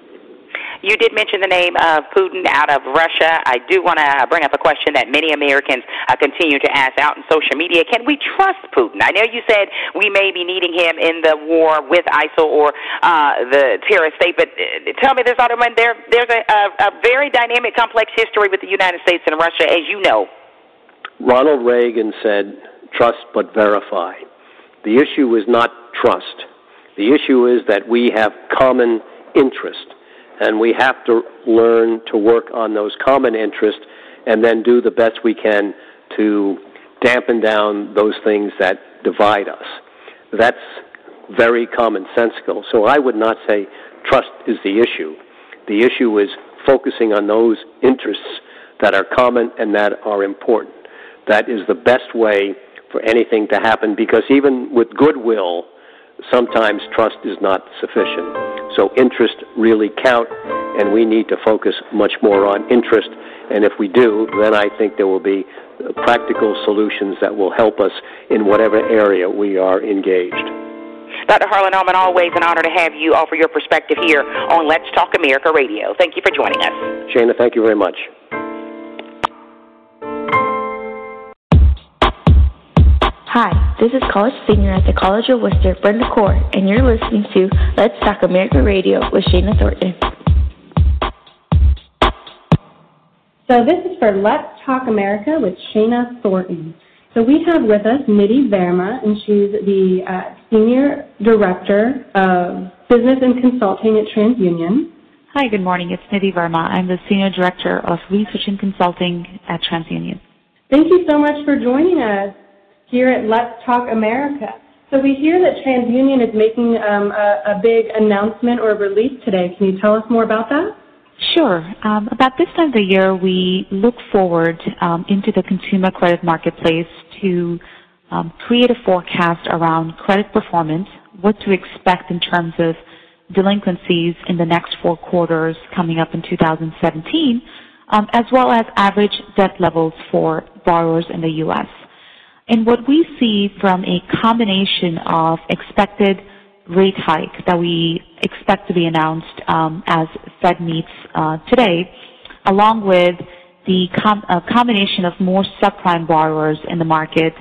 You did mention the name of Putin out of Russia. I do want to bring up a question that many Americans uh, continue to ask out in social media. Can we trust Putin? I know you said we may be needing him in the war with ISIL or uh, the terrorist state, but uh, tell me this, Alderman, there, there's a, a, a very dynamic, complex history with the United States and Russia, as you know. Ronald Reagan said, trust but verify. The issue is not trust. The issue is that we have common interest and we have to learn to work on those common interests and then do the best we can to dampen down those things that divide us. That's very commonsensical. So I would not say trust is the issue. The issue is focusing on those interests that are common and that are important. That is the best way for anything to happen because even with goodwill, sometimes trust is not sufficient. So interest really count, and we need to focus much more on interest. And if we do, then I think there will be uh, practical solutions that will help us in whatever area we are engaged. Dr. Harlan Ullman, always an honor to have you offer your perspective here on Let's Talk America Radio. Thank you for joining us. Shana, thank you very much. Hi, this is college senior at the College of Worcester, Brenda Core, and you're listening to Let's Talk America Radio with Shana Thornton. So this is for Let's Talk America with Shana Thornton. So we have with us Nidhi Verma, and she's the uh, Senior Director of Business and Consulting at TransUnion. Hi, good morning. It's Nidhi Verma. I'm the Senior Director of Research and Consulting at TransUnion. Thank you so much for joining us here at Let's Talk America. So we hear that TransUnion is making um, a, a, big announcement or a release today. Can you tell us more about that? Sure. Um, about this time of the year, we look forward um, into the consumer credit marketplace to um, create a forecast around credit performance, what to expect in terms of delinquencies in the next four quarters coming up in 2017, um, as well as average debt levels for borrowers in the U.S. And what we see from a combination of expected rate hike that we expect to be announced um, as Fed meets uh, today, along with the com- combination of more subprime borrowers in the market,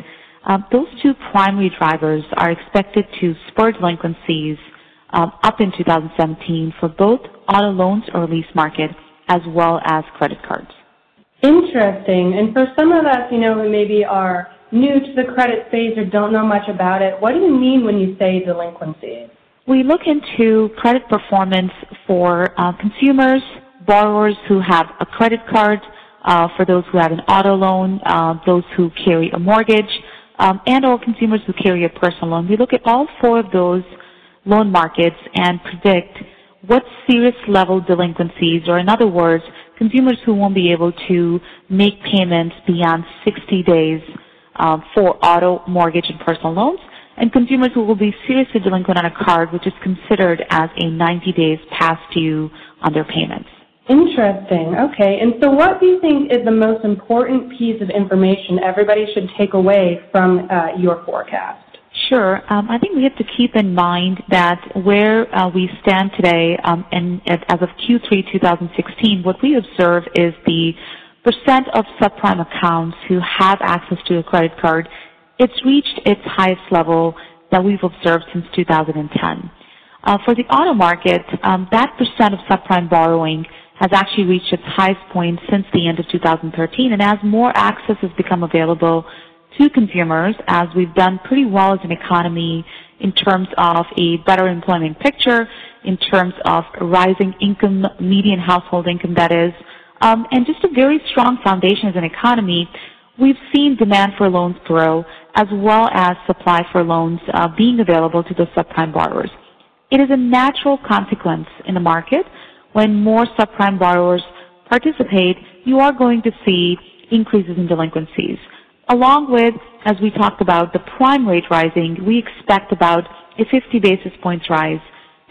uh, those two primary drivers are expected to spur delinquencies um, up in 2017 for both auto loans or lease market as well as credit cards. Interesting. And for some of us, you know, who maybe are new to the credit space or don't know much about it, what do you mean when you say delinquency? We look into credit performance for uh, consumers, borrowers who have a credit card, uh, for those who have an auto loan, uh, those who carry a mortgage, um, and or consumers who carry a personal loan. We look at all four of those loan markets and predict what serious level delinquencies, or in other words, consumers who won't be able to make payments beyond 60 days uh, for auto, mortgage, and personal loans, and consumers who will be seriously delinquent on a card, which is considered as a 90 days past due on their payments. Interesting. Okay. And so, what do you think is the most important piece of information everybody should take away from uh, your forecast? Sure. Um, I think we have to keep in mind that where uh, we stand today, um, and as of Q3 2016, what we observe is the percent of subprime accounts who have access to a credit card, it's reached its highest level that we've observed since 2010. Uh, for the auto market, um, that percent of subprime borrowing has actually reached its highest point since the end of 2013. And as more access has become available to consumers, as we've done pretty well as an economy in terms of a better employment picture, in terms of rising income, median household income that is, um, and just a very strong foundation as an economy, we've seen demand for loans grow as well as supply for loans uh, being available to the subprime borrowers. It is a natural consequence in the market when more subprime borrowers participate, you are going to see increases in delinquencies. Along with, as we talked about, the prime rate rising, we expect about a 50 basis points rise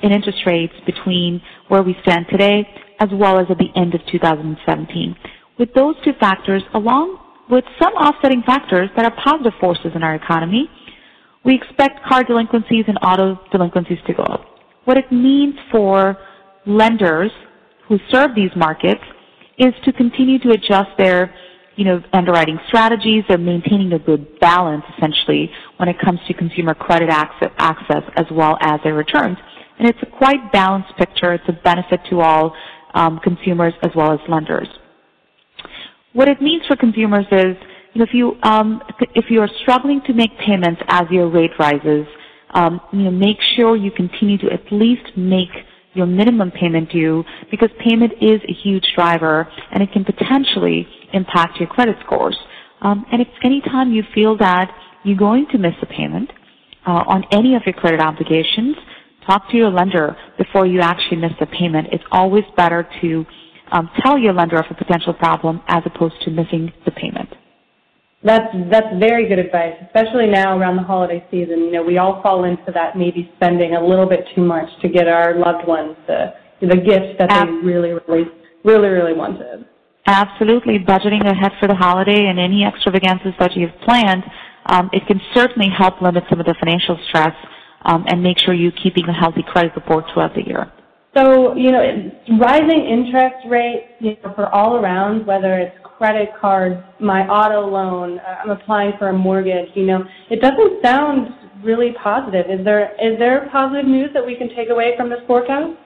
in interest rates between where we stand today as well as at the end of 2017. With those two factors, along with some offsetting factors that are positive forces in our economy, we expect car delinquencies and auto delinquencies to go up. What it means for lenders who serve these markets is to continue to adjust their you know, underwriting strategies. They're maintaining a good balance, essentially, when it comes to consumer credit access, access as well as their returns. And it's a quite balanced picture. It's a benefit to all um, consumers as well as lenders. What it means for consumers is, you know, if you um, if you are struggling to make payments as your rate rises, um, you know, make sure you continue to at least make your minimum payment due because payment is a huge driver and it can potentially impact your credit scores. Um, and if anytime you feel that you're going to miss a payment uh, on any of your credit obligations, talk to your lender before you actually miss a payment. It's always better to um, tell your lender of a potential problem as opposed to missing the payment. That's that's very good advice, especially now around the holiday season. You know, we all fall into that maybe spending a little bit too much to get our loved ones the the gifts that Ab- they really, really, really, really wanted. Absolutely, budgeting ahead for the holiday and any extravagances that you've planned, um, it can certainly help limit some of the financial stress um, and make sure you're keeping a healthy credit report throughout the year. So, you know, rising interest rates, you know, for all around, whether it's credit cards, my auto loan, uh, I'm applying for a mortgage, you know, it doesn't sound really positive. Is there is there positive news that we can take away from this forecast?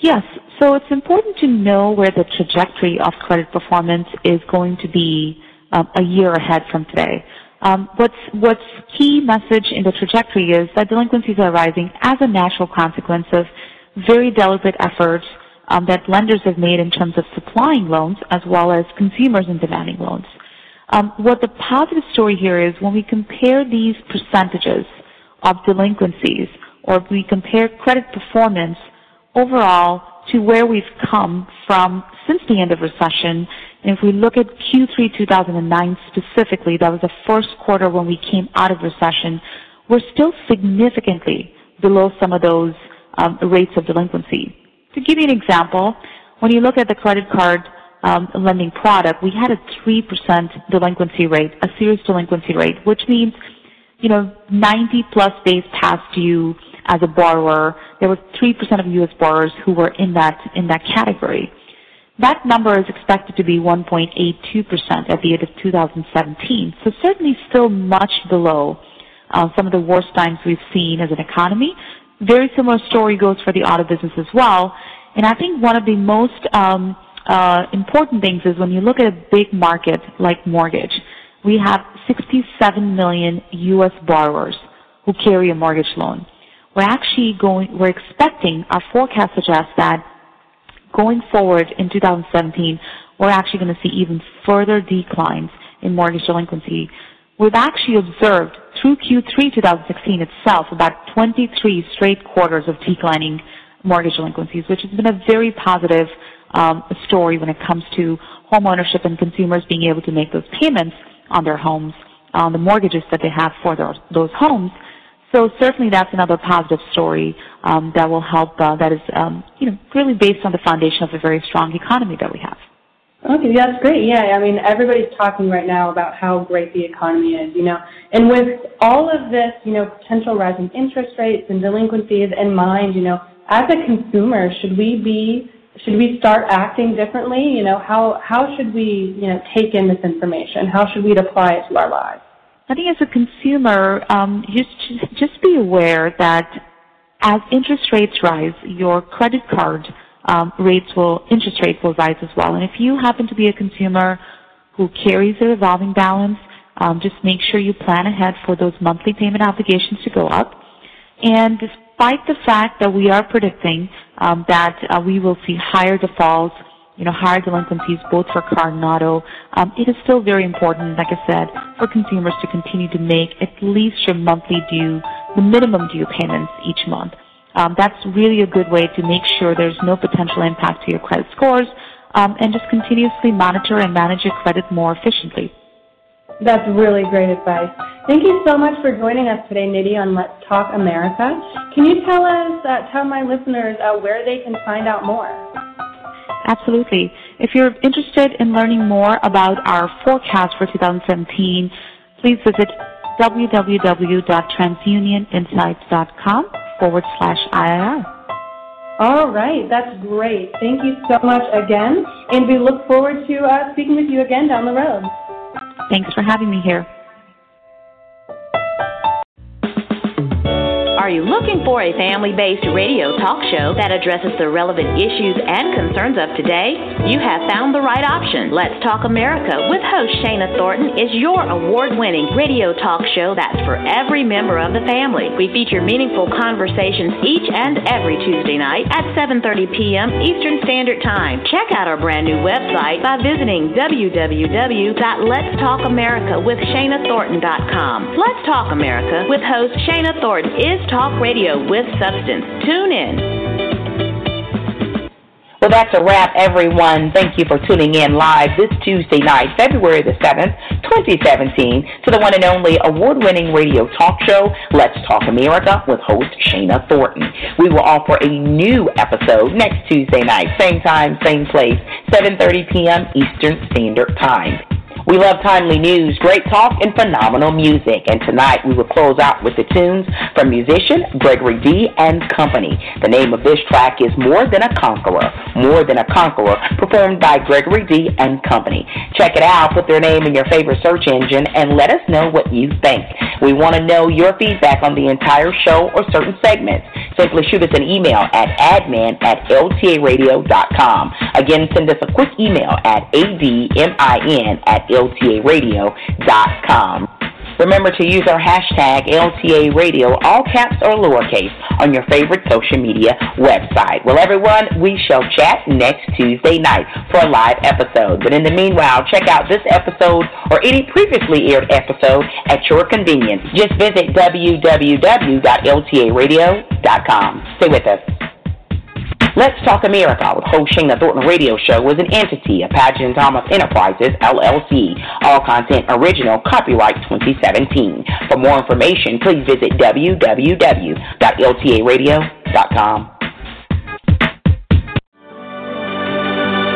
Yes. So it's important to know where the trajectory of credit performance is going to be um, a year ahead from today. Um, what's what's key message in the trajectory is that delinquencies are rising as a natural consequence of very deliberate efforts um, that lenders have made in terms of supplying loans as well as consumers in demanding loans. Um, what the positive story here is when we compare these percentages of delinquencies or we compare credit performance overall to where we've come from since the end of recession, and if we look at Q3 2009 specifically, that was the first quarter when we came out of recession, we're still significantly below some of those um, rates of delinquency. To give you an example, when you look at the credit card um, lending product, we had a 3% delinquency rate, a serious delinquency rate, which means, you know, 90 plus days past due as a borrower. There were 3% of U.S. borrowers who were in that, in that category. That number is expected to be 1.82% at the end of 2017, so certainly still much below uh, some of the worst times we've seen as an economy, very similar story goes for the auto business as well. And I think one of the most um, uh, important things is when you look at a big market like mortgage, we have 67 million U.S. borrowers who carry a mortgage loan. We're actually going, we're expecting, our forecast suggests that going forward in 2017, we're actually going to see even further declines in mortgage delinquency. We've actually observed through Q3 2016 itself about 23 straight quarters of declining mortgage delinquencies, which has been a very positive um, story when it comes to home ownership and consumers being able to make those payments on their homes, on the mortgages that they have for those, those homes. So certainly that's another positive story um, that will help, uh, that is um, you know, really based on the foundation of a very strong economy that we have. Okay, that's great. Yeah, I mean, everybody's talking right now about how great the economy is, you know. And with all of this, you know, potential rising interest rates and delinquencies in mind, you know, as a consumer, should we be should we start acting differently? You know, how how should we, you know, take in this information? How should we apply it to our lives? I think as a consumer, um, just just be aware that as interest rates rise, your credit card um, rates will, interest rates will rise as well. And if you happen to be a consumer who carries a revolving balance, um, just make sure you plan ahead for those monthly payment obligations to go up. And despite the fact that we are predicting um, that uh, we will see higher defaults you know, higher delinquencies both for auto, um, it is still very important, like I said, for consumers to continue to make at least your monthly due, the minimum due payments each month. Um, that's really a good way to make sure there's no potential impact to your credit scores um, and just continuously monitor and manage your credit more efficiently. That's really great advice. Thank you so much for joining us today, Nidhi, on Let's Talk America. Can you tell us, uh, tell my listeners uh, where they can find out more? Absolutely. If you're interested in learning more about our forecast for 2017, please visit www.transunioninsights.com forward slash IIR. All right, that's great. Thank you so much again, and we look forward to uh, speaking with you again down the road. Thanks for having me here. Are you looking for a family based radio talk show that addresses the relevant issues and concerns of today? You have found the right option. Let's Talk America with host Shana Thornton is your award winning radio talk show that's for every member of the family. We feature meaningful conversations each and every Tuesday night at 7:30 p.m. Eastern Standard Time. Check out our brand new website by visiting www.letstalkamerica.com. Let's Talk America with host Shana Thornton is talk radio with substance. Tune in. Well, that's a wrap, everyone. Thank you for tuning in live this Tuesday night, February the 7th, 2017, to the one and only award winning radio talk show, Let's Talk America, with host Shana Thornton. We will offer a new episode next Tuesday night, same time, same place, 7.30 p.m. Eastern Standard Time. We love timely news, great talk, and phenomenal music. And tonight we will close out with the tunes from musician Gregory D. and Company. The name of this track is More Than a Conqueror. More Than a Conqueror, performed by Gregory D. and Company. Check it out, put their name in your favorite search engine, and let us know what you think. We want to know your feedback on the entire show or certain segments. Simply shoot us an email at admin at ltaradio.com. Again, send us a quick email at admin at ltaradio.com. Remember to use our hashtag LTA Radio, all caps or lowercase, on your favorite social media website. Well, everyone, we shall chat next Tuesday night for a live episode. But in the meanwhile, check out this episode or any previously aired episode at your convenience. Just visit www.ltaradio.com. Stay with us. Let's Talk America with host Shana Thornton Radio Show was an entity of Paget Thomas Enterprises, LLC. All content original, copyright 2017. For more information, please visit www.ltaradio.com.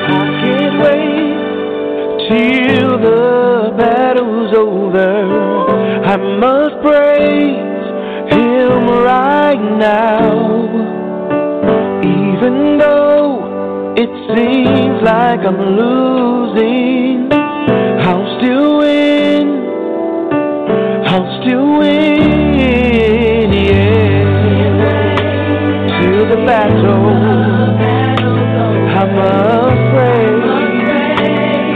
I can't wait till the battle's over. I must praise Him right now. Even though it seems like I'm losing, I'll still win. I'll still win, yeah. Till the battle, I must pray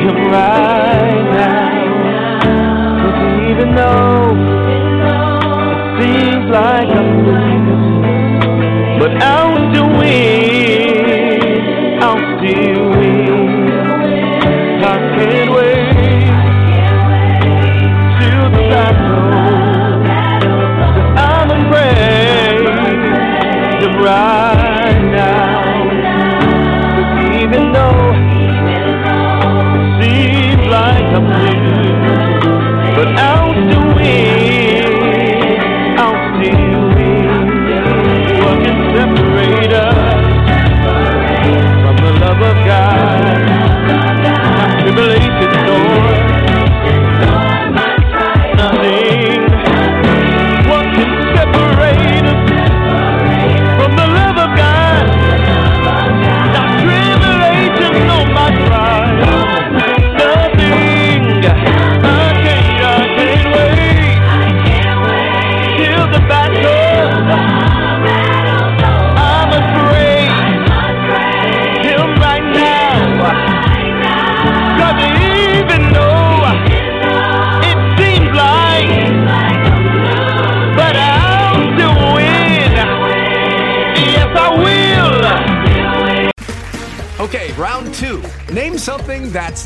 Him right now. Cause even though it seems like I'm losing, but I'll still. I'll